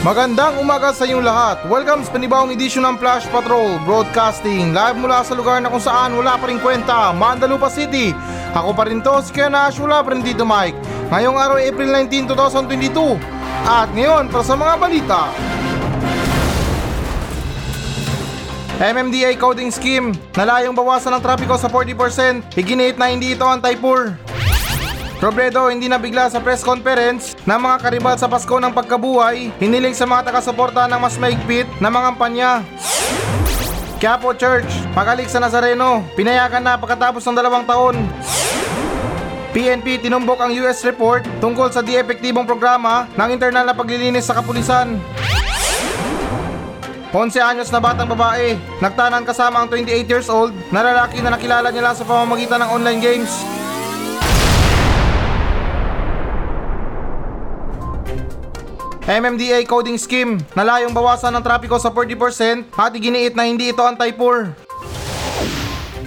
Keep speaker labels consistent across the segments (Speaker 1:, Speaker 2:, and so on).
Speaker 1: Magandang umaga sa inyong lahat. Welcome sa panibawang edisyon ng Flash Patrol Broadcasting live mula sa lugar na kung saan wala pa rin kwenta, Mandalupa City. Ako pa rin to, si Ken Ash, wala pa rin dito Mike. Ngayong araw April 19, 2022. At ngayon, para sa mga balita. MMDA coding scheme, nalayong bawasan ng trapiko sa 40%, higiniit na hindi ito anti-poor. Robredo hindi nabigla sa press conference ng mga karibal sa Pasko ng pagkabuhay, hiniling sa mga taga-suporta ng mas maigpit na mga kampanya. Quiapo Church, magalik sa Nazareno, pinayagan na pagkatapos ng dalawang taon. PNP tinumbok ang US report tungkol sa di epektibong programa ng internal na paglilinis sa kapulisan. 11 anyos na batang babae, nagtanan kasama ang 28 years old na lalaki na nakilala niya lang sa pamamagitan ng online games. MMDA coding scheme, nalayong bawasan ng trapiko sa 40% at iginiit na hindi ito anti-poor.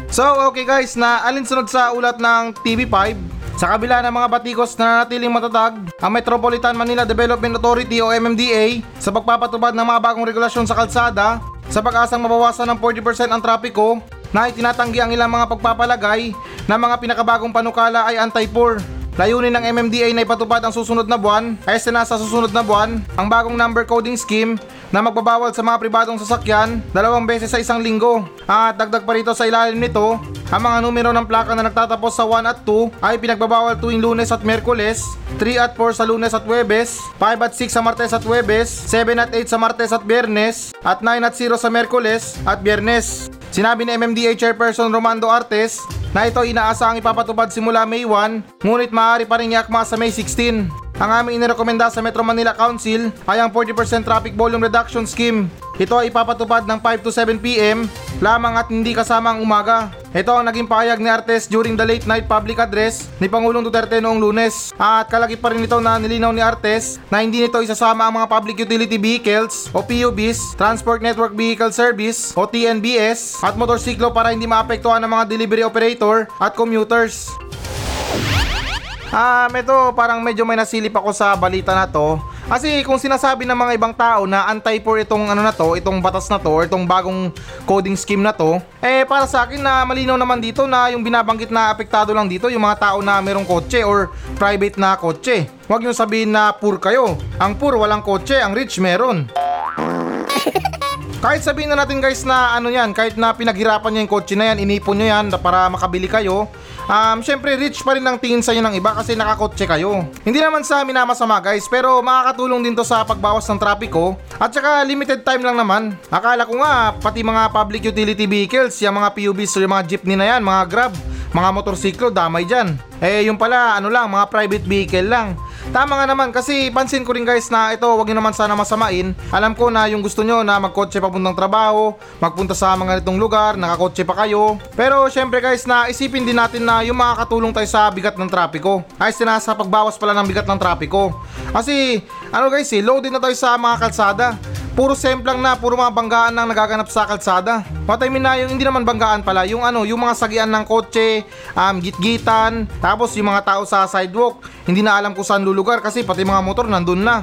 Speaker 1: So okay guys, na alinsunod sa ulat ng TV5, sa kabila ng mga batikos na natiling matatag, ang Metropolitan Manila Development Authority o MMDA sa pagpapatubad ng mga bagong regulasyon sa kalsada sa pag-asang mabawasan ng 40% ang trapiko na itinatanggi ang ilang mga pagpapalagay na mga pinakabagong panukala ay anti-poor. Layunin ng MMDA na ipatupad ang susunod na buwan ay sa nasa susunod na buwan ang bagong number coding scheme na magbabawal sa mga pribadong sasakyan dalawang beses sa isang linggo. At dagdag pa rito sa ilalim nito, ang mga numero ng plaka na nagtatapos sa 1 at 2 ay pinagbabawal tuwing lunes at merkules, 3 at 4 sa lunes at webes, 5 at 6 sa martes at webes, 7 at 8 sa martes at biyernes, at 9 at 0 sa merkules at biyernes. Sinabi ni MMDA Chairperson Romando Artes na ito inaasahang ipapatupad simula May 1, ngunit maaari pa rin iakma sa May 16. Ang aming inirekomenda sa Metro Manila Council ay ang 40% traffic volume reduction scheme. Ito ay ipapatupad ng 5 to 7 p.m. lamang at hindi kasama ang umaga. Ito ang naging pahayag ni Artes during the late night public address ni Pangulong Duterte noong lunes. At kalagip pa rin ito na nilinaw ni Artes na hindi nito isasama ang mga public utility vehicles o PUVs, Transport Network Vehicle Service o TNBS at motorsiklo para hindi maapektuhan ng mga delivery operator at commuters. Ah, ito parang medyo may nasilip ako sa balita na to. Kasi kung sinasabi ng mga ibang tao na anti-poor itong ano na to, itong batas na to, or itong bagong coding scheme na to, eh para sa akin na malinaw naman dito na yung binabanggit na apektado lang dito yung mga tao na merong kotse or private na kotse. Huwag nyo sabihin na poor kayo. Ang poor walang kotse, ang rich meron. Kahit sabihin na natin guys na ano yan, kahit na pinaghirapan nyo yung kotse na yan, inipon nyo yan para makabili kayo, um, syempre rich pa rin ang tingin sa inyo ng iba kasi nakakotse kayo. Hindi naman sa amin na masama guys, pero makakatulong din to sa pagbawas ng trapiko at saka limited time lang naman. Akala ko nga, pati mga public utility vehicles, yung mga PUVs o yung mga jeepney na yan, mga grab, mga motorsiklo, damay dyan. Eh yung pala, ano lang, mga private vehicle lang. Tama nga naman kasi pansin ko rin guys na ito wag niyo naman sana masamain. Alam ko na yung gusto nyo na magkotse papuntang trabaho, magpunta sa mga ganitong lugar, nakakotse pa kayo. Pero syempre guys na isipin din natin na yung makakatulong tayo sa bigat ng trapiko. Ay sinasa pagbawas pala ng bigat ng trapiko. Kasi ano guys eh, loaded na tayo sa mga kalsada. Puro semplang na, puro mga banggaan nang nagaganap sa kalsada. What I mean na yung hindi naman banggaan pala, yung ano, yung mga sagian ng kotse, um, gitgitan, tapos yung mga tao sa sidewalk, hindi na alam kung saan lulugar kasi pati mga motor nandun na.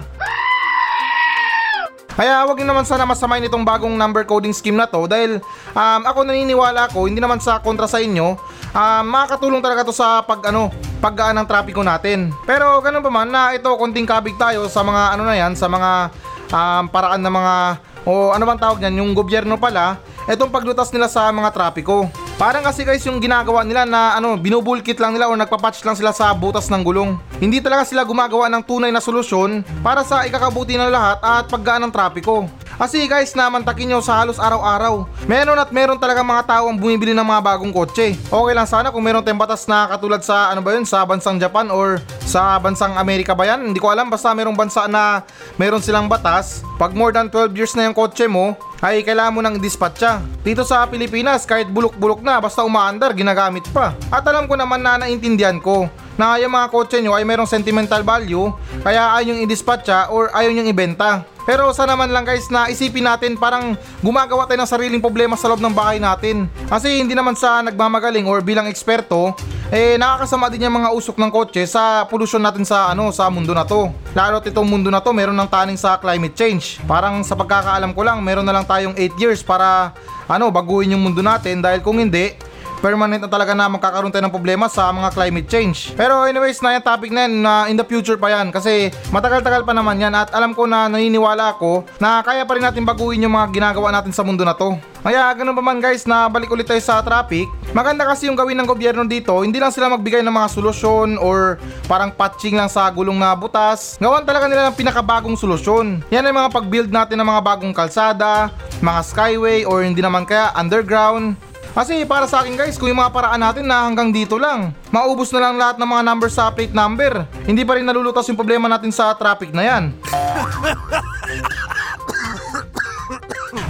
Speaker 1: Kaya wag naman sana masamain itong bagong number coding scheme na to dahil um, ako naniniwala ko, hindi naman sa kontra sa inyo, um, makakatulong talaga to sa pag ano, paggaan ng trapiko natin. Pero ganun pa man na ito konting kabig tayo sa mga ano na yan, sa mga um, paraan ng mga o ano bang tawag niyan, yung gobyerno pala, etong paglutas nila sa mga trapiko. Parang kasi guys yung ginagawa nila na ano, binubulkit lang nila o nagpapatch lang sila sa butas ng gulong. Hindi talaga sila gumagawa ng tunay na solusyon para sa ikakabuti ng lahat at paggaan ng trapiko. Kasi guys, namantakin nyo sa halos araw-araw. Meron at meron talaga mga tao ang bumibili ng mga bagong kotse. Okay lang sana kung meron tayong batas na katulad sa ano ba yun, sa bansang Japan or sa bansang Amerika ba yan? Hindi ko alam, basta merong bansa na meron silang batas. Pag more than 12 years na yung kotse mo, ay kailangan mo nang dispatcha. Dito sa Pilipinas, kahit bulok-bulok na, basta umaandar, ginagamit pa. At alam ko naman na naintindihan ko na yung mga kotse nyo ay merong sentimental value, kaya ayaw yung i-dispatcha or ayaw yung ibenta. Pero sa naman lang guys na isipin natin parang gumagawa tayo ng sariling problema sa loob ng bahay natin. Kasi hindi naman sa nagmamagaling or bilang eksperto eh nakakasama din yung mga usok ng kotse sa pollution natin sa ano sa mundo na to. Lalo't itong mundo na to meron ng taning sa climate change. Parang sa pagkakaalam ko lang, meron na lang tayong 8 years para ano baguhin yung mundo natin dahil kung hindi, permanent na talaga na magkakaroon tayo ng problema sa mga climate change. Pero anyways na yung topic na yan, na in the future pa yan kasi matagal-tagal pa naman yan at alam ko na naniniwala ako na kaya pa rin natin baguhin yung mga ginagawa natin sa mundo na to. Kaya ganun pa man guys na balik ulit tayo sa traffic, maganda kasi yung gawin ng gobyerno dito, hindi lang sila magbigay ng mga solusyon or parang patching lang sa gulong na butas. Gawan talaga nila ng pinakabagong solusyon. Yan ay mga pag-build natin ng mga bagong kalsada, mga skyway or hindi naman kaya underground. Kasi para sa akin guys, kung yung mga paraan natin na hanggang dito lang, maubos na lang lahat ng mga number sa plate number. Hindi pa rin nalulutas yung problema natin sa traffic na yan.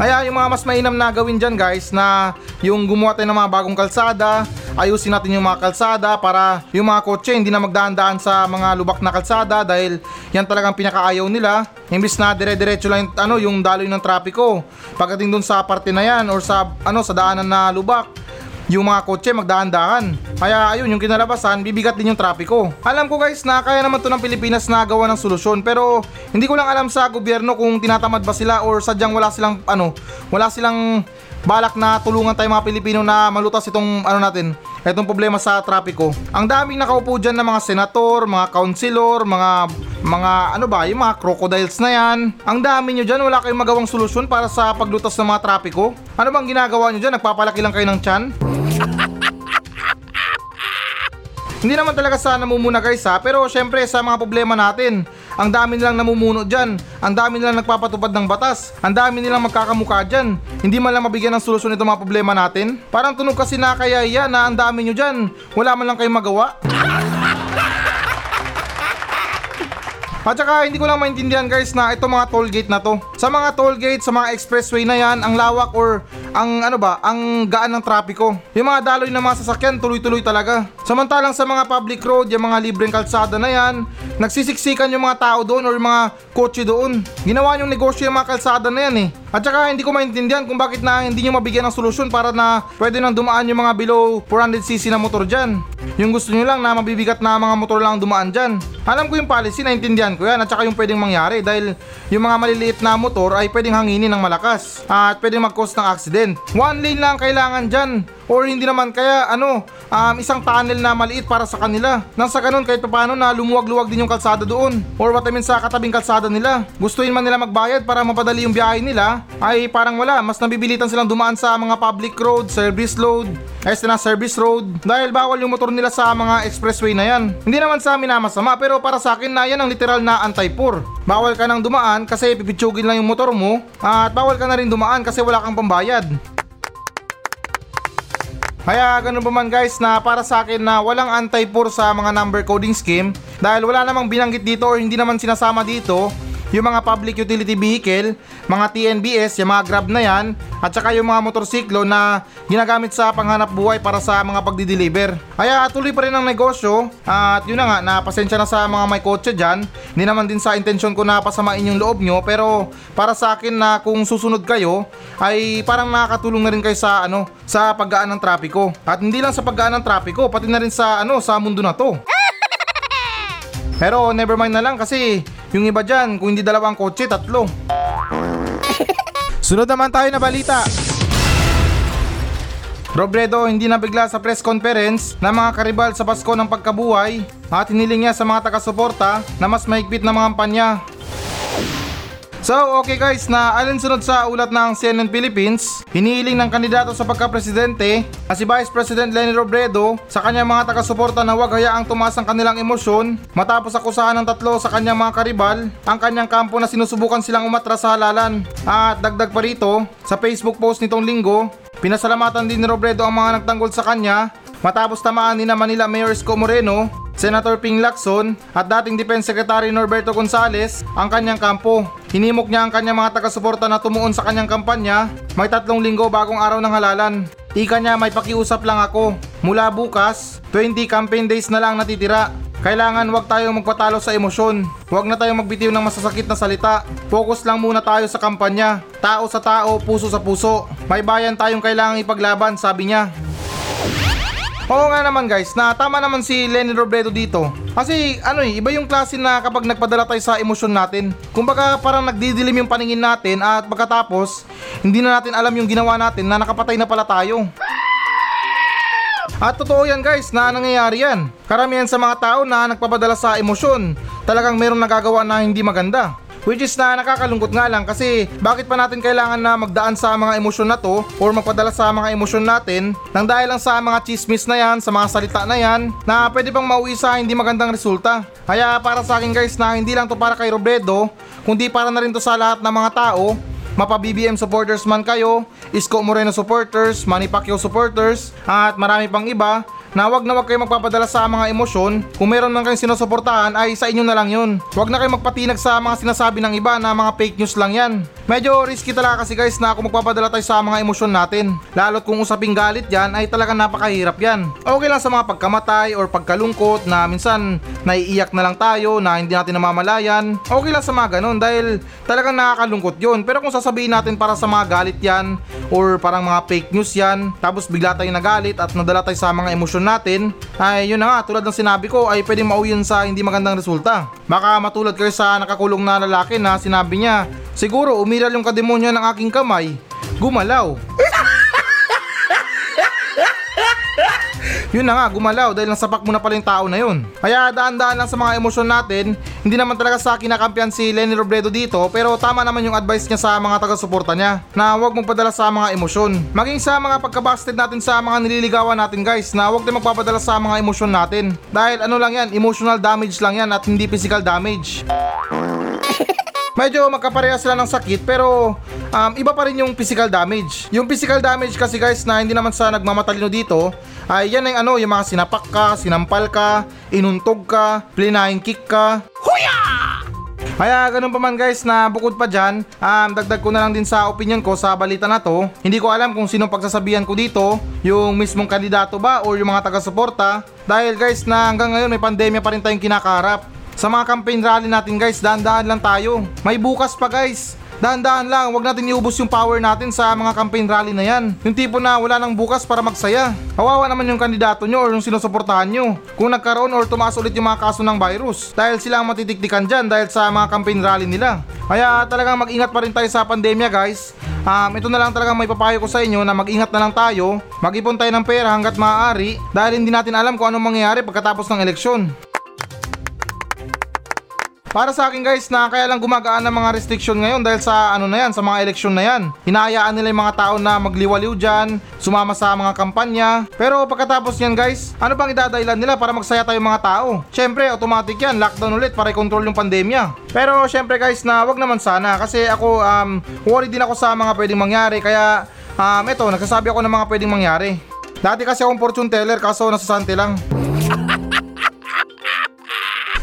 Speaker 1: Kaya yung mga mas mainam na gawin dyan guys na yung gumawa tayo ng mga bagong kalsada, ayusin natin yung mga kalsada para yung mga kotse hindi na magdaan-daan sa mga lubak na kalsada dahil yan talagang pinakaayaw nila. Imbis na dire-diretso lang ano, yung daloy ng trapiko. Pagdating dun sa parte na yan or sa, ano, sa daanan na lubak, yung mga kotse magdahan-dahan. Kaya ayun, yung kinalabasan, bibigat din yung trapiko. Alam ko guys na kaya naman to ng Pilipinas na gawa ng solusyon pero hindi ko lang alam sa gobyerno kung tinatamad ba sila or sadyang wala silang ano, wala silang balak na tulungan tayo mga Pilipino na malutas itong ano natin, itong problema sa trapiko. Ang daming nakaupo dyan ng mga senator, mga councilor, mga mga ano ba, yung mga crocodiles na yan. Ang dami nyo dyan, wala kayong magawang solusyon para sa paglutas ng mga trapiko. Ano bang ginagawa nyo dyan? Nagpapalaki lang kayo ng tiyan? Hindi naman talaga sa namumuna guys ha, pero syempre sa mga problema natin, ang dami nilang namumuno dyan, ang dami nilang nagpapatupad ng batas, ang dami nilang magkakamukha dyan, hindi man lang mabigyan ng solusyon itong mga problema natin. Parang tunog kasi na kaya yan na ang dami nyo dyan, wala man lang kayong magawa. At saka hindi ko lang maintindihan guys na itong mga toll gate na to. Sa mga toll gate, sa mga expressway na yan, ang lawak or ang ano ba, ang gaan ng trapiko. Yung mga daloy ng mga sasakyan tuloy-tuloy talaga. Samantalang sa mga public road, yung mga libreng kalsada na yan, nagsisiksikan yung mga tao doon or yung mga kotse doon. Ginawa yung negosyo yung mga kalsada na yan eh. At saka hindi ko maintindihan kung bakit na hindi nyo mabigyan ng solusyon para na pwede nang dumaan yung mga below 400cc na motor dyan. Yung gusto nyo lang na mabibigat na mga motor lang dumaan dyan. Alam ko yung policy, naintindihan ko yan at saka yung pwedeng mangyari dahil yung mga maliliit na motor ay pwedeng hanginin ng malakas at pwedeng mag-cause ng accident. One lane lang kailangan dyan or hindi naman kaya ano um, isang tunnel na maliit para sa kanila nang sa ganun kahit paano na lumuwag-luwag din yung kalsada doon or what I mean sa katabing kalsada nila gustuin man nila magbayad para mapadali yung biyahe nila ay parang wala mas nabibilitan silang dumaan sa mga public road service road Ayos na service road dahil bawal yung motor nila sa mga expressway na yan. Hindi naman sa amin na masama pero para sa akin na yan ang literal na anti-poor. Bawal ka nang dumaan kasi pipitsugin lang yung motor mo at bawal ka na rin dumaan kasi wala kang pambayad. Kaya ganun pa man guys na para sa akin na walang anti-poor sa mga number coding scheme. Dahil wala namang binanggit dito or hindi naman sinasama dito yung mga public utility vehicle, mga TNBS, yung mga Grab na yan, at saka yung mga motorsiklo na ginagamit sa panghanap buhay para sa mga pagdi-deliver. Kaya tuloy pa rin ang negosyo at yun na nga, napasensya na sa mga may kotse dyan. Hindi naman din sa intensyon ko na pasamain yung loob nyo pero para sa akin na kung susunod kayo ay parang nakakatulong na rin kayo sa ano sa paggaan ng trapiko. At hindi lang sa paggaan ng trapiko, pati na rin sa ano sa mundo na to. Pero never mind na lang kasi yung iba dyan, kung hindi dalawang kotse, tatlo. Sunod naman tayo na balita. Robredo hindi nabigla sa press conference ng mga karibal sa Pasko ng pagkabuhay at hiniling niya sa mga taga-suporta na mas mahigpit na mga kampanya. So, okay guys, na alinsunod sa ulat ng CNN Philippines, hinihiling ng kandidato sa pagka-presidente na si Vice President Lenny Robredo sa kanyang mga taga-suporta na huwag hayaang tumaas ang kanilang emosyon matapos akusahan ng tatlo sa kanyang mga karibal ang kanyang kampo na sinusubukan silang umatras sa halalan. At dagdag pa rito, sa Facebook post nitong linggo, pinasalamatan din ni Robredo ang mga nagtanggol sa kanya matapos tamaan ni na Manila Mayor Isko Moreno Senator Ping Lacson at dating Defense Secretary Norberto Gonzales ang kanyang kampo. Hinimok niya ang kanyang mga taga-suporta na tumuon sa kanyang kampanya may tatlong linggo bagong araw ng halalan. Ika niya may pakiusap lang ako. Mula bukas, 20 campaign days na lang natitira. Kailangan wag tayong magpatalo sa emosyon. Huwag na tayong magbitiw ng masasakit na salita. Focus lang muna tayo sa kampanya. Tao sa tao, puso sa puso. May bayan tayong kailangang ipaglaban, sabi niya. Oo nga naman guys, na tama naman si Lenny Robredo dito. Kasi ano eh, iba yung klase na kapag nagpadala tayo sa emosyon natin. Kumbaga parang nagdidilim yung paningin natin at pagkatapos, hindi na natin alam yung ginawa natin na nakapatay na pala tayo. At totoo yan guys na nangyayari yan. Karamihan sa mga tao na nagpapadala sa emosyon, talagang mayroong nagagawa na hindi maganda. Which is na nakakalungkot nga lang kasi bakit pa natin kailangan na magdaan sa mga emosyon na to or magpadala sa mga emosyon natin nang dahil lang sa mga chismis na yan, sa mga salita na yan na pwede pang mauwi sa hindi magandang resulta. Kaya para sa akin guys na hindi lang to para kay Robredo kundi para na rin to sa lahat ng mga tao mapa BBM supporters man kayo, Isko Moreno supporters, Manny Pacquiao supporters, at marami pang iba na wag na wag kayo magpapadala sa mga emosyon. Kung meron man kayong sinusuportahan ay sa inyo na lang yun. Wag na kayo magpatinag sa mga sinasabi ng iba na mga fake news lang yan. Medyo risky talaga kasi guys na kung magpapadala tayo sa mga emosyon natin. Lalo't kung usaping galit yan ay talagang napakahirap yan. Okay lang sa mga pagkamatay or pagkalungkot na minsan naiiyak na lang tayo na hindi natin namamalayan. Okay lang sa mga ganun dahil talagang nakakalungkot yun. Pero kung sasabihin natin para sa mga galit yan or parang mga fake news yan tapos bigla tayo nagalit at nadala tayo sa mga emosyon natin ay yun na nga tulad ng sinabi ko ay pwedeng mauwi yun sa hindi magandang resulta. Baka matulad kayo sa nakakulong na lalaki na sinabi niya siguro umiral yung kademonyo ng aking kamay gumalaw. Yun na nga, gumalaw dahil nasapak mo na pala yung tao na yun. Kaya daan-daan lang sa mga emosyon natin, hindi naman talaga sa akin nakampiyan si Lenny Robredo dito pero tama naman yung advice niya sa mga taga-suporta niya na huwag mong padala sa mga emosyon. Maging sa mga pagkabasted natin sa mga nililigawan natin guys na huwag din magpapadala sa mga emosyon natin. Dahil ano lang yan, emotional damage lang yan at hindi physical damage. Medyo magkapareha sila ng sakit pero um, iba pa rin yung physical damage. Yung physical damage kasi guys na hindi naman sa nagmamatalino dito ay yan ang ano, yung mga sinapak ka, sinampal ka, inuntog ka, plinahing kick ka. Huya! Kaya ganun pa man guys na bukod pa dyan, um, dagdag ko na lang din sa opinion ko sa balita na to. Hindi ko alam kung sinong pagsasabihan ko dito, yung mismong kandidato ba or yung mga taga-suporta. Dahil guys na hanggang ngayon may pandemya pa rin tayong kinakaharap. Sa mga campaign rally natin guys, dahan-dahan lang tayo. May bukas pa guys. Dahan-dahan lang, wag natin iubos yung power natin sa mga campaign rally na yan. Yung tipo na wala nang bukas para magsaya. Kawawa naman yung kandidato nyo or yung sinusuportahan nyo. Kung nagkaroon or tumaas ulit yung mga kaso ng virus. Dahil sila ang matitiktikan dyan dahil sa mga campaign rally nila. Kaya talagang mag-ingat pa rin tayo sa pandemya guys. Um, ito na lang talagang may papayo ko sa inyo na mag-ingat na lang tayo. Mag-ipon tayo ng pera hanggat maaari dahil hindi natin alam kung anong mangyayari pagkatapos ng eleksyon. Para sa akin guys na kaya lang gumagaan ng mga restriction ngayon dahil sa ano na yan, sa mga eleksyon na yan. Hinahayaan nila yung mga tao na magliwaliw dyan, sumama sa mga kampanya. Pero pagkatapos yan guys, ano bang idadailan nila para magsaya tayo mga tao? Syempre automatic yan, lockdown ulit para i-control yung pandemya. Pero syempre guys na wag naman sana kasi ako um, worried din ako sa mga pwedeng mangyari kaya um, eto, nagsasabi ako ng mga pwedeng mangyari. Dati kasi akong fortune teller kaso nasasante lang.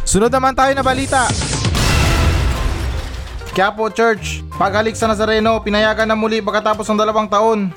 Speaker 1: Sunod naman tayo na balita. Quiapo Church, paghalik sa Nazareno, pinayagan na muli pagkatapos ng dalawang taon.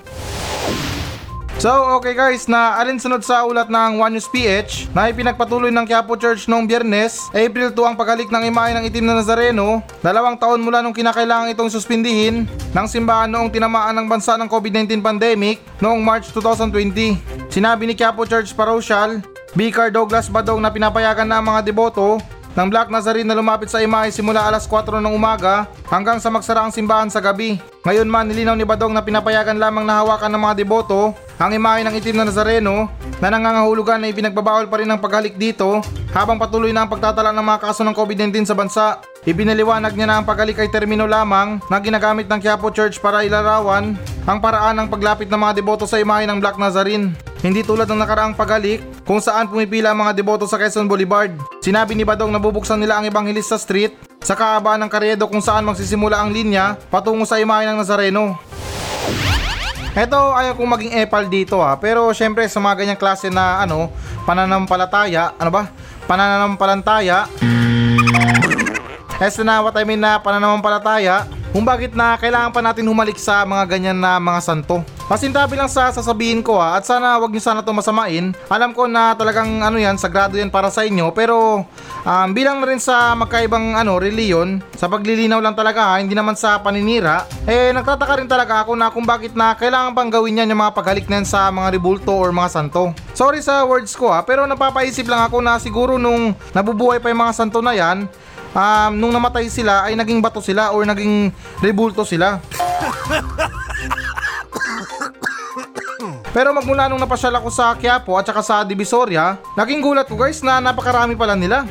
Speaker 1: So, okay guys, na alinsunod sa ulat ng One News PH na ipinagpatuloy ng Quiapo Church noong biyernes, April 2 ang paghalik ng imahe ng itim na Nazareno, dalawang taon mula nung kinakailangan itong suspindihin ng simbahan noong tinamaan ng bansa ng COVID-19 pandemic noong March 2020. Sinabi ni Quiapo Church Parochial, Vicar Douglas Badong na pinapayagan na ang mga deboto ng Black Nazarene na lumapit sa imahe simula alas 4 ng umaga hanggang sa magsara ang simbahan sa gabi. Ngayon man nilinaw ni Badong na pinapayagan lamang na hawakan ng mga deboto ang imahe ng itim na Nazareno na nangangahulugan na ipinagbabawal pa rin ang paghalik dito habang patuloy na ang pagtatala ng mga kaso ng COVID-19 sa bansa. Ibinaliwanag niya na ang paghalik ay termino lamang na ginagamit ng Quiapo Church para ilarawan ang paraan ng paglapit ng mga deboto sa imahe ng Black Nazarene. Hindi tulad ng nakaraang paghalik kung saan pumipila ang mga deboto sa Quezon Boulevard. Sinabi ni Badong na bubuksan nila ang Evangelista Street sa kahabaan ng Karyedo kung saan magsisimula ang linya patungo sa imahe ng Nazareno. Eto ayaw kong maging epal dito ha pero syempre sa mga ganyang klase na ano pananampalataya ano ba? Pananampalantaya As na what I mean na pananampalataya kung bakit na kailangan pa natin humalik sa mga ganyan na mga santo. Pasintabi lang sa sasabihin ko ha, at sana wag niyo sana to masamain. Alam ko na talagang ano yan, sagrado yan para sa inyo, pero um, bilang na rin sa magkaibang ano, reliyon, sa paglilinaw lang talaga ha, hindi naman sa paninira, eh nagtataka rin talaga ako na kung bakit na kailangan pang gawin yan yung mga paghalik na yan sa mga rebulto or mga santo. Sorry sa words ko ha, pero napapaisip lang ako na siguro nung nabubuhay pa yung mga santo na yan, um, nung namatay sila ay naging bato sila or naging rebulto sila. Pero magmula nung napasyal ako sa Quiapo at saka sa Divisoria, naging gulat ko guys na napakarami pala nila.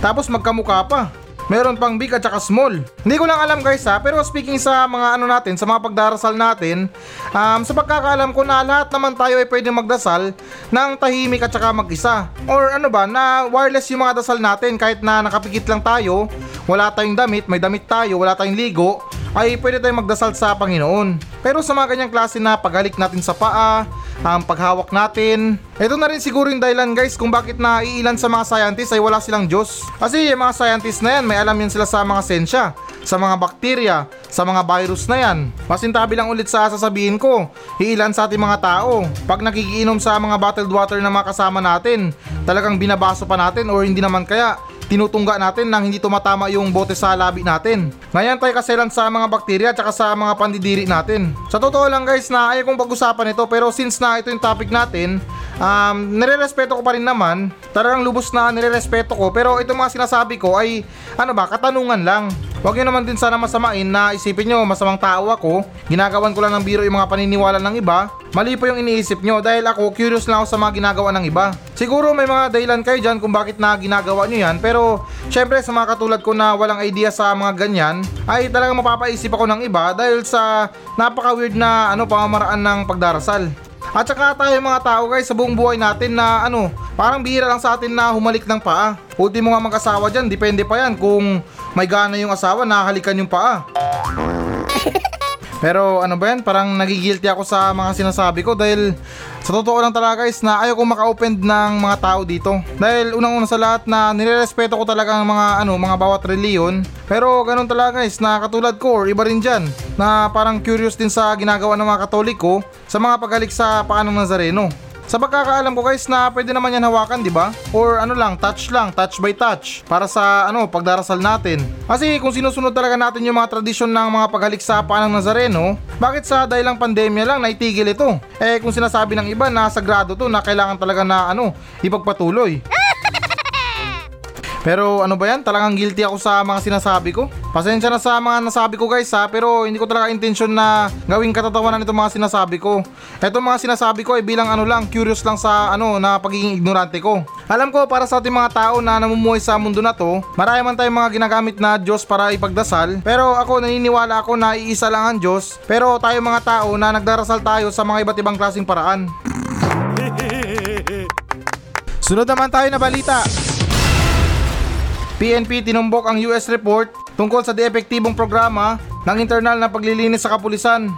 Speaker 1: Tapos magkamukha pa. Meron pang big at saka small. Hindi ko lang alam guys ha, pero speaking sa mga ano natin, sa mga pagdarasal natin, um, sa pagkakaalam ko na lahat naman tayo ay pwede magdasal ng tahimik at saka mag-isa. Or ano ba, na wireless yung mga dasal natin kahit na nakapikit lang tayo, wala tayong damit, may damit tayo, wala tayong ligo, ay pwede tayong magdasal sa Panginoon. Pero sa mga ganyang klase na paghalik natin sa paa, ang paghawak natin, ito na rin siguro yung dahilan guys kung bakit na iilan sa mga scientists ay wala silang Diyos. Kasi yung mga scientists na yan, may alam yan sila sa mga sensya, sa mga bakterya, sa mga virus na yan. Masintabi lang ulit sa sasabihin ko, iilan sa ating mga tao. Pag nakikiinom sa mga bottled water na mga kasama natin, talagang binabaso pa natin or hindi naman kaya, tinutungga natin nang hindi tumatama yung bote sa labi natin. Ngayon tayo kaselan sa mga bakterya at sa mga pandidiri natin. Sa totoo lang guys na ayaw kong pag-usapan ito pero since na ito yung topic natin, um, nire-respeto ko pa rin naman. Talagang lubos na nire-respeto ko pero itong mga sinasabi ko ay ano ba, katanungan lang. Huwag nyo naman din sana masamain na isipin nyo masamang tao ako, ginagawan ko lang ng biro yung mga paniniwala ng iba, mali po yung iniisip nyo dahil ako curious lang ako sa mga ginagawa ng iba. Siguro may mga dahilan kayo dyan kung bakit na ginagawa nyo yan pero syempre sa mga katulad ko na walang idea sa mga ganyan ay talagang mapapaisip ako ng iba dahil sa napaka weird na ano pamamaraan ng pagdarasal. At saka tayo mga tao guys sa buong buhay natin na ano, parang bihira lang sa atin na humalik ng paa. Ultimo nga mag-asawa dyan, depende pa yan kung may gana yung asawa na halikan yung paa. Pero ano ba yan, parang nagigilty ako sa mga sinasabi ko dahil sa totoo lang talaga guys na ayaw kong maka-open ng mga tao dito. Dahil unang-una sa lahat na nirerespeto ko talaga ang mga ano, mga bawat reliyon. Pero ganun talaga guys na katulad ko or iba rin dyan na parang curious din sa ginagawa ng mga katoliko sa mga paghalik sa paanong Nazareno. Sa pagkakaalam ko guys na pwede naman yan hawakan, di ba? Or ano lang, touch lang, touch by touch para sa ano, pagdarasal natin. Kasi kung sinusunod talaga natin yung mga tradisyon ng mga paghalik sa panang Nazareno, bakit sa dahilang pandemya lang naitigil ito? Eh kung sinasabi ng iba na sagrado to na kailangan talaga na ano, ipagpatuloy. Pero ano ba yan? Talagang guilty ako sa mga sinasabi ko. Pasensya na sa mga nasabi ko guys ha, pero hindi ko talaga intensyon na gawing katatawanan itong mga sinasabi ko. Etong mga sinasabi ko ay bilang ano lang, curious lang sa ano na pagiging ignorante ko. Alam ko para sa ating mga tao na namumuhay sa mundo na to, marami man tayong mga ginagamit na Diyos para ipagdasal. Pero ako naniniwala ako na iisa lang ang Diyos. Pero tayo mga tao na nagdarasal tayo sa mga iba't ibang klaseng paraan. Sunod naman tayo na balita. PNP tinumbok ang US report tungkol sa deepektibong programa ng internal na paglilinis sa kapulisan.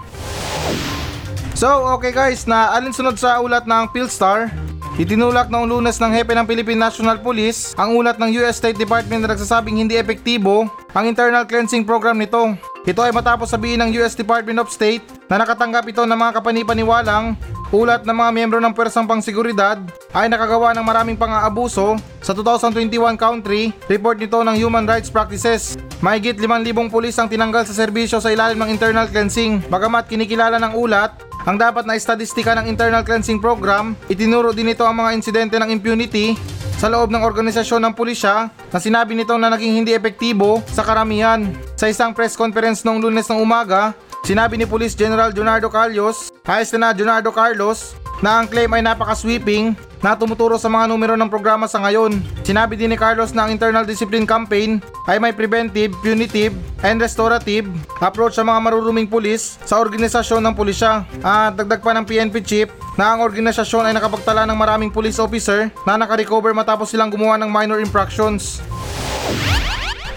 Speaker 1: So, okay guys, na alinsunod sa ulat ng Philstar, itinulak noong lunes ng hepe ng Philippine National Police ang ulat ng US State Department na nagsasabing hindi epektibo ang internal cleansing program nito. Ito ay matapos sabihin ng US Department of State na nakatanggap ito ng mga kapanipaniwalang ulat ng mga miyembro ng pwersang pangseguridad ay nakagawa ng maraming pang-aabuso sa 2021 country report nito ng Human Rights Practices. Mahigit 5,000 pulis ang tinanggal sa serbisyo sa ilalim ng internal cleansing. Bagamat kinikilala ng ulat, ang dapat na estadistika ng internal cleansing program, itinuro din ito ang mga insidente ng impunity sa loob ng organisasyon ng pulisya na sinabi nito na naging hindi epektibo sa karamihan. Sa isang press conference noong lunes ng umaga, Sinabi ni Police General Leonardo Carlos, ayos na Leonardo Carlos, na ang claim ay napaka-sweeping na tumuturo sa mga numero ng programa sa ngayon. Sinabi din ni Carlos na ang internal discipline campaign ay may preventive, punitive, and restorative approach sa mga maruruming pulis sa organisasyon ng pulisya. At dagdag pa ng PNP chief na ang organisasyon ay nakapagtala ng maraming police officer na nakarecover matapos silang gumawa ng minor infractions.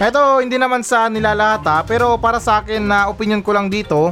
Speaker 1: Eto, hindi naman sa nilalata, pero para sa akin na opinion ko lang dito,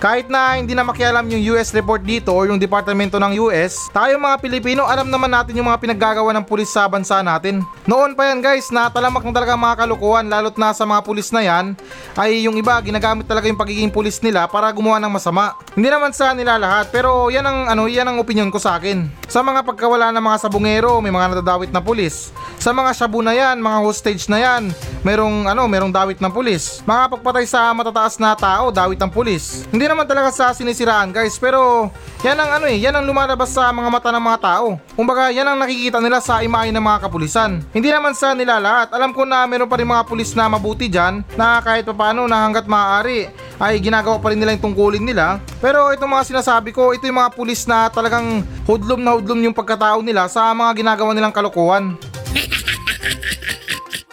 Speaker 1: Kahit na hindi na makialam yung US report dito o yung departamento ng US, tayo mga Pilipino alam naman natin yung mga pinaggagawa ng pulis sa bansa natin. Noon pa yan guys na talamak na talaga mga kalukuhan lalot na sa mga pulis na yan ay yung iba ginagamit talaga yung pagiging pulis nila para gumawa ng masama. Hindi naman sa nila lahat pero yan ang ano yan ang opinion ko sa akin. Sa mga pagkawala ng mga sabungero may mga nadadawit na pulis. Sa mga shabu na yan, mga hostage na yan, merong ano, merong dawit ng pulis. Mga pagpatay sa matataas na tao, dawit ng pulis. Hindi naman talaga sa sinisiraan guys, pero yan ang ano eh, yan ang lumalabas sa mga mata ng mga tao. Kumbaga, yan ang nakikita nila sa imahe ng mga kapulisan. Hindi naman sa nila lahat. Alam ko na meron pa rin mga pulis na mabuti dyan na kahit paano na hanggat maaari ay ginagawa pa rin nila yung tungkulin nila. Pero itong mga sinasabi ko, ito yung mga pulis na talagang hudlom na hudlom yung pagkatao nila sa mga ginagawa nilang kalokohan.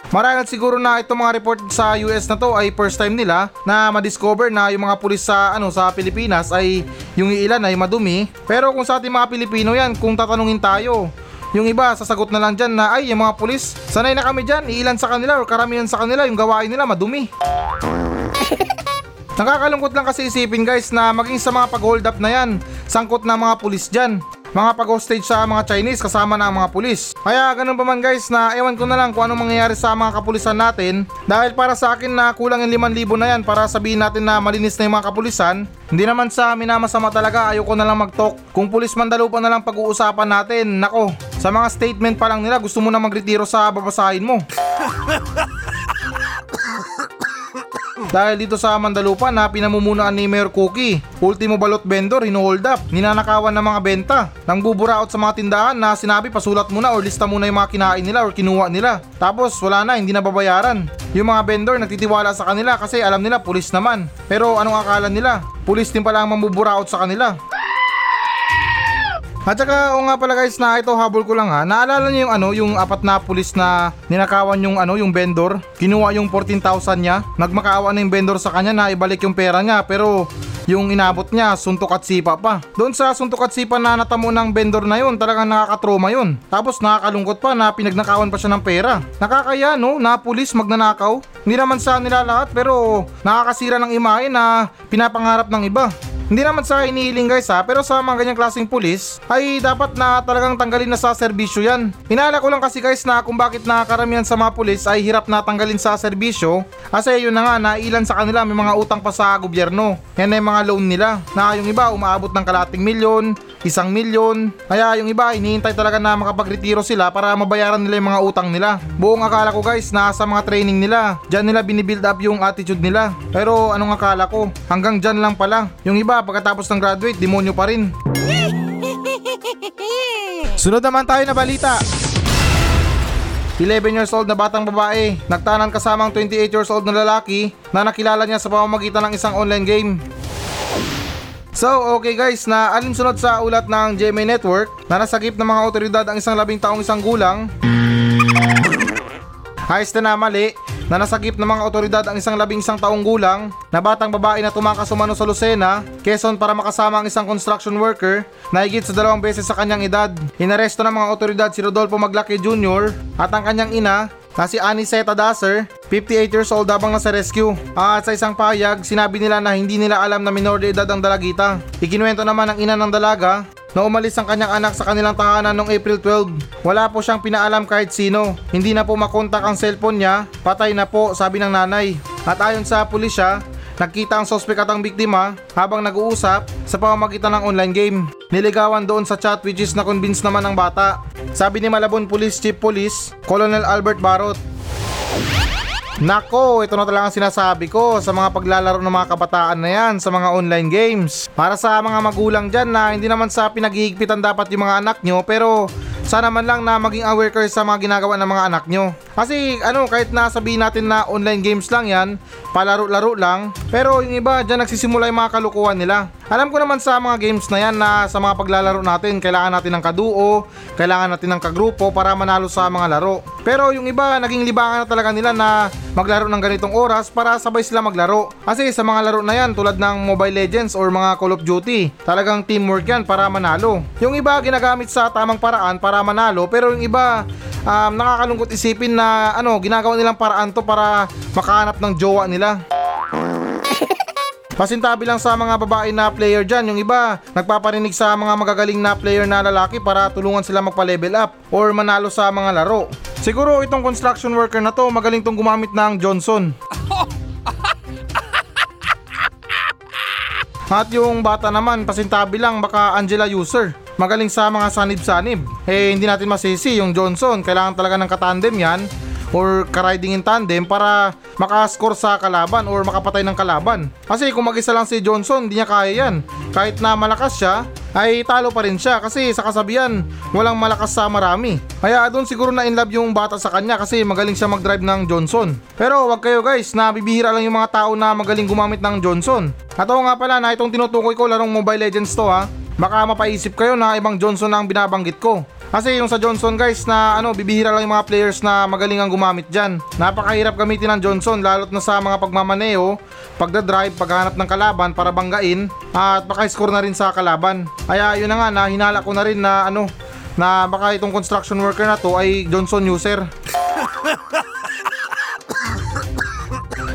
Speaker 1: Marahil siguro na itong mga report sa US na to ay first time nila na ma-discover na yung mga pulis sa ano sa Pilipinas ay yung ilan ay madumi. Pero kung sa ating mga Pilipino yan, kung tatanungin tayo, yung iba sasagot na lang dyan na ay yung mga pulis, sanay na kami dyan, iilan sa kanila o karamihan sa kanila yung gawain nila madumi. Nakakalungkot lang kasi isipin guys na maging sa mga pag-hold up na yan, sangkot na mga pulis dyan. Mga pag-hostage sa mga Chinese kasama na ang mga pulis. Kaya ganun pa man guys na ewan ko na lang kung anong mangyayari sa mga kapulisan natin dahil para sa akin na kulang yung 5,000 na yan para sabihin natin na malinis na yung mga kapulisan. Hindi naman sa minamasama talaga ayoko na lang mag-talk. Kung pulis mandalupa na lang pag-uusapan natin, nako, sa mga statement pa lang nila gusto mo na magretiro sa babasahin mo. Dahil dito sa Mandalupa na pinamumunuan ni Mayor Cookie, ultimo balot vendor hinuhold up, ninanakawan ng mga benta, nang buburaot sa mga tindahan na sinabi pasulat muna or lista muna yung mga kinain nila or kinuha nila. Tapos wala na, hindi na babayaran. Yung mga vendor nagtitiwala sa kanila kasi alam nila pulis naman. Pero anong akala nila? Pulis din pala ang mamuburaot sa kanila. At saka, o nga pala guys na ito habol ko lang ha. Naalala niyo yung ano, yung apat na pulis na ninakawan yung ano, yung vendor. Kinuha yung 14,000 niya. Nagmakaawa na yung vendor sa kanya na ibalik yung pera niya pero yung inabot niya, suntok at sipa pa. Doon sa suntok at sipa na natamo ng vendor na yun, talagang nakakatroma yun. Tapos nakakalungkot pa na pinagnakawan pa siya ng pera. Nakakaya no, na pulis magnanakaw. Hindi naman sa nila lahat pero nakakasira ng imahe na pinapangarap ng iba. Hindi naman sa inihiling guys ha, pero sa mga ganyang klaseng pulis ay dapat na talagang tanggalin na sa serbisyo yan. Hinala ko lang kasi guys na kung bakit na karamihan sa mga pulis ay hirap na tanggalin sa serbisyo kasi yun na nga na ilan sa kanila may mga utang pa sa gobyerno. Yan ay mga loan nila na yung iba umaabot ng kalating milyon, isang milyon. Kaya yung iba hinihintay talaga na makapagretiro sila para mabayaran nila yung mga utang nila. Buong akala ko guys na sa mga training nila, dyan nila binibuild up yung attitude nila. Pero anong akala ko, hanggang dyan lang pala. Yung iba pagkatapos ng graduate, demonyo pa rin. Sunod naman tayo na balita. 11 years old na batang babae, nagtanan kasamang 28 years old na lalaki na nakilala niya sa pamamagitan ng isang online game. So, okay guys, na alinsunod sa ulat ng GMA Network na nasagip ng mga otoridad ang isang labing taong isang gulang Ayos na na mali na nasagip ng mga otoridad ang isang labing isang taong gulang na batang babae na tumakas umano sa Lucena, Quezon para makasama ang isang construction worker na higit sa dalawang beses sa kanyang edad. Inaresto ng mga otoridad si Rodolfo Maglaki Jr. at ang kanyang ina na si Aniseta Dasser, 58 years old habang nasa rescue. At sa isang pahayag, sinabi nila na hindi nila alam na minor de edad ang dalagita. Ikinuwento naman ng ina ng dalaga na umalis ang kanyang anak sa kanilang tahanan noong April 12. Wala po siyang pinaalam kahit sino. Hindi na po makontak ang cellphone niya, patay na po sabi ng nanay. At ayon sa pulisya, Nagkita ang sospek at ang biktima habang nag-uusap sa pamamagitan ng online game. Niligawan doon sa chat which is na-convince naman ng bata. Sabi ni Malabon Police Chief Police, Colonel Albert Barot. Nako, ito na talaga ang sinasabi ko sa mga paglalaro ng mga kabataan na yan sa mga online games. Para sa mga magulang dyan na hindi naman sa pinaghihigpitan dapat yung mga anak nyo pero sana man lang na maging aware kayo sa mga ginagawa ng mga anak nyo. Kasi ano, kahit na sabihin natin na online games lang yan, palaro-laro lang, pero yung iba dyan nagsisimula yung mga kalukuhan nila. Alam ko naman sa mga games na yan na sa mga paglalaro natin, kailangan natin ng kaduo, kailangan natin ng kagrupo para manalo sa mga laro. Pero yung iba, naging libangan na talaga nila na maglaro ng ganitong oras para sabay sila maglaro. Kasi sa mga laro na yan, tulad ng Mobile Legends or mga Call of Duty, talagang teamwork yan para manalo. Yung iba, ginagamit sa tamang paraan para manalo, pero yung iba, um, nakakalungkot isipin na ano, ginagawa nilang paraan to para makahanap ng jowa nila. Pasintabi lang sa mga babae na player dyan. Yung iba, nagpaparinig sa mga magagaling na player na lalaki para tulungan sila magpa-level up or manalo sa mga laro. Siguro itong construction worker na to magaling tong gumamit ng Johnson. At yung bata naman, pasintabi lang baka Angela user. Magaling sa mga sanib-sanib. Eh hindi natin masisi yung Johnson. Kailangan talaga ng katandem yan or kariding in tandem para makascore sa kalaban or makapatay ng kalaban. Kasi kung mag-isa lang si Johnson, hindi niya kaya yan. Kahit na malakas siya, ay talo pa rin siya kasi sa kasabihan, walang malakas sa marami. Kaya doon siguro na in love yung bata sa kanya kasi magaling siya mag-drive ng Johnson. Pero wag kayo guys, nabibihira lang yung mga tao na magaling gumamit ng Johnson. At oo nga pala na itong tinutukoy ko larong Mobile Legends to ha. Baka mapaisip kayo na ibang Johnson ang binabanggit ko. Kasi yung sa Johnson guys na ano, bibihira lang yung mga players na magaling ang gumamit dyan. Napakahirap gamitin ng Johnson lalo't na sa mga pagmamaneo, pagdadrive, paghanap ng kalaban para banggain at baka score na rin sa kalaban. Kaya yun na nga na hinala ko na rin na ano, na baka itong construction worker na to ay Johnson user.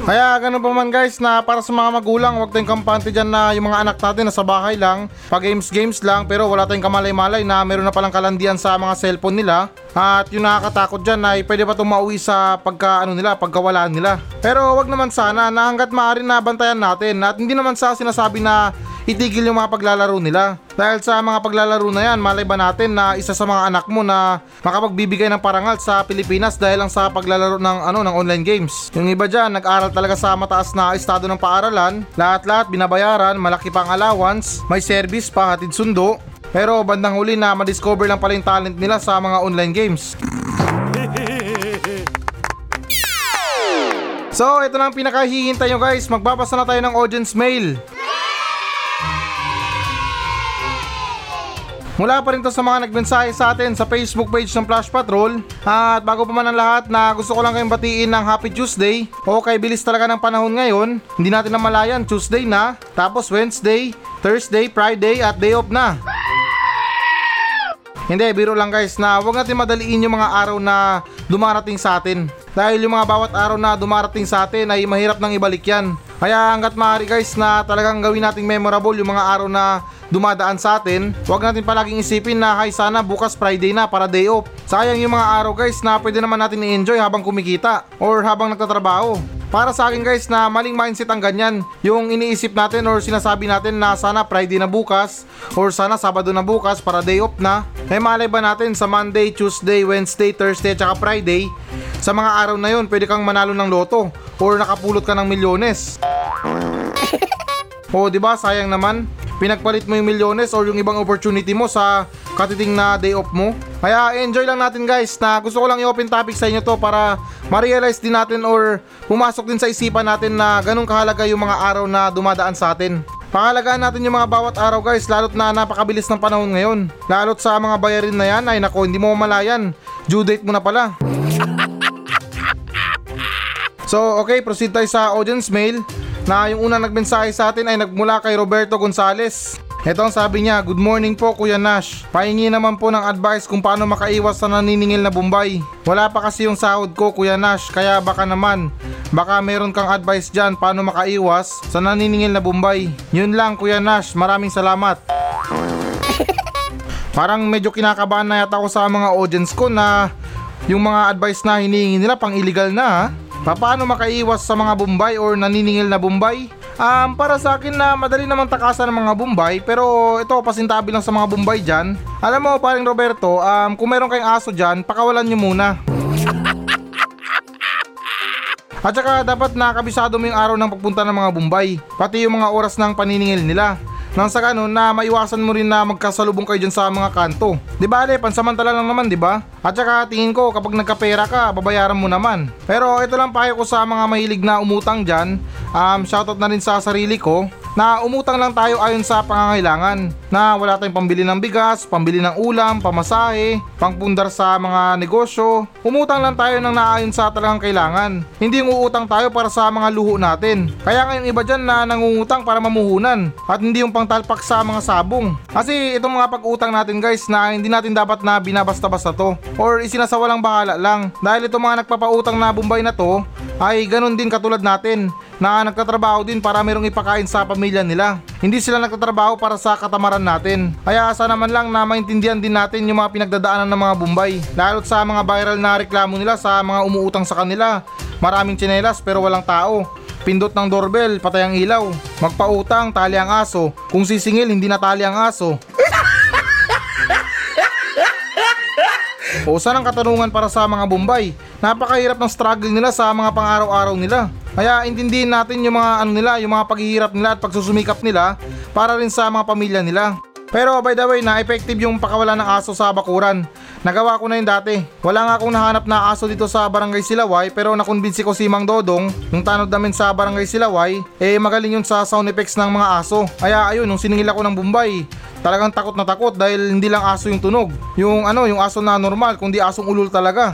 Speaker 1: Kaya ganun pa man guys na para sa mga magulang wag tayong kampante dyan na yung mga anak natin nasa bahay lang pa games games lang pero wala tayong kamalay-malay na meron na palang kalandian sa mga cellphone nila. At yung nakakatakot dyan ay pwede pa itong mauwi sa pagka ano nila pagkawalaan nila. Pero wag naman sana na hanggat maaari na bantayan natin. At hindi naman sa sinasabi na itigil yung mga paglalaro nila. Dahil sa mga paglalaro na yan, malay ba natin na isa sa mga anak mo na makapagbibigay ng parangal sa Pilipinas dahil lang sa paglalaro ng ano ng online games. Yung iba dyan, nag-aral talaga sa mataas na estado ng paaralan, lahat-lahat binabayaran, malaki pang allowance, may service pa, hatid sundo. Pero bandang huli na madiscover lang pala yung talent nila sa mga online games. So, ito na ang pinakahihintay nyo guys. Magbabasa na tayo ng audience mail. Mula pa rin to sa mga nagmensahe sa atin sa Facebook page ng Flash Patrol. At bago pa man ang lahat na gusto ko lang kayong batiin ng Happy Tuesday. O kay bilis talaga ng panahon ngayon. Hindi natin namalayan, Tuesday na. Tapos Wednesday, Thursday, Friday at day off na. Hindi, biro lang guys na huwag natin madaliin yung mga araw na dumarating sa atin. Dahil yung mga bawat araw na dumarating sa atin ay mahirap nang ibalik yan. Kaya hanggat maaari guys na talagang gawin nating memorable yung mga araw na dumadaan sa atin, huwag natin palaging isipin na hay sana bukas Friday na para day off. Sayang yung mga araw guys na pwede naman natin i-enjoy habang kumikita or habang nagtatrabaho. Para sa akin guys na maling mindset ang ganyan. Yung iniisip natin or sinasabi natin na sana Friday na bukas or sana Sabado na bukas para day off na. Eh malay ba natin sa Monday, Tuesday, Wednesday, Thursday at saka Friday sa mga araw na yun pwede kang manalo ng loto or nakapulot ka ng milyones. O di ba sayang naman pinagpalit mo yung milyones or yung ibang opportunity mo sa katiting na day off mo. Kaya enjoy lang natin guys na gusto ko lang i-open topic sa inyo to para ma-realize din natin or pumasok din sa isipan natin na ganun kahalaga yung mga araw na dumadaan sa atin. Pangalagaan natin yung mga bawat araw guys lalo't na napakabilis ng panahon ngayon. Lalo't sa mga bayarin na yan ay nako hindi mo mamalayan. Due date mo na pala. So okay, proceed tayo sa audience mail na yung unang nagmensahe sa atin ay nagmula kay Roberto Gonzales. Ito ang sabi niya, Good morning po Kuya Nash. Pahingi naman po ng advice kung paano makaiwas sa naniningil na Bombay. Wala pa kasi yung sahod ko Kuya Nash, kaya baka naman. Baka meron kang advice dyan paano makaiwas sa naniningil na Bombay. Yun lang Kuya Nash, maraming salamat. Parang medyo kinakabahan na yata ako sa mga audience ko na yung mga advice na hinihingi nila pang illegal na ha. Paano makaiwas sa mga Bombay or naniningil na Bombay? Um, para sa akin na madali namang takasan ng mga Bombay pero ito pasintabi lang sa mga Bombay dyan. Alam mo paring Roberto, um, kung meron kayong aso dyan, pakawalan nyo muna. At saka dapat nakabisado mo yung araw ng pagpunta ng mga Bombay, pati yung mga oras ng paniningil nila. Nang sa ganun na maiwasan mo rin na magkasalubong kayo dyan sa mga kanto. Di ba ale, pansamantala lang naman di ba? At saka tingin ko kapag nagkapera ka, babayaran mo naman. Pero ito lang payo ko sa mga mahilig na umutang dyan. Um, shoutout na rin sa sarili ko na umutang lang tayo ayon sa pangangailangan na wala tayong pambili ng bigas, pambili ng ulam, pamasahe, pangpundar sa mga negosyo. Umutang lang tayo ng naayon sa talagang kailangan. Hindi yung uutang tayo para sa mga luho natin. Kaya ngayon iba dyan na nangungutang para mamuhunan at hindi yung pangtalpak sa mga sabong. Kasi itong mga pag-utang natin guys na hindi natin dapat na binabasta-basta to or isinasawalang bahala lang dahil itong mga nagpapautang na bumbay na to ay ganun din katulad natin na nagtatrabaho din para merong ipakain sa pamilya nila. Hindi sila nagtatrabaho para sa katamaran natin. Kaya sana naman lang na maintindihan din natin yung mga pinagdadaanan ng mga Bombay. Lalo't sa mga viral na reklamo nila sa mga umuutang sa kanila. Maraming tsinelas pero walang tao. Pindot ng doorbell, patay ang ilaw. Magpautang, tali ang aso. Kung sisingil, hindi natali ang aso. O saan ang katanungan para sa mga Bombay? Napakahirap ng struggle nila sa mga pang-araw-araw nila. Kaya intindihin natin yung mga ano nila, yung mga paghihirap nila at pagsusumikap nila para rin sa mga pamilya nila. Pero by the way, na effective yung pakawala ng aso sa bakuran. Nagawa ko na yun dati. Wala nga akong nahanap na aso dito sa Barangay Silaway pero nakumbinsi ko si Mang Dodong, yung tanod namin sa Barangay Silaway, eh magaling yun sa sound effects ng mga aso. Kaya ayun, nung siningil ako ng Bombay, talagang takot na takot dahil hindi lang aso yung tunog. Yung ano, yung aso na normal, kundi asong ulul talaga.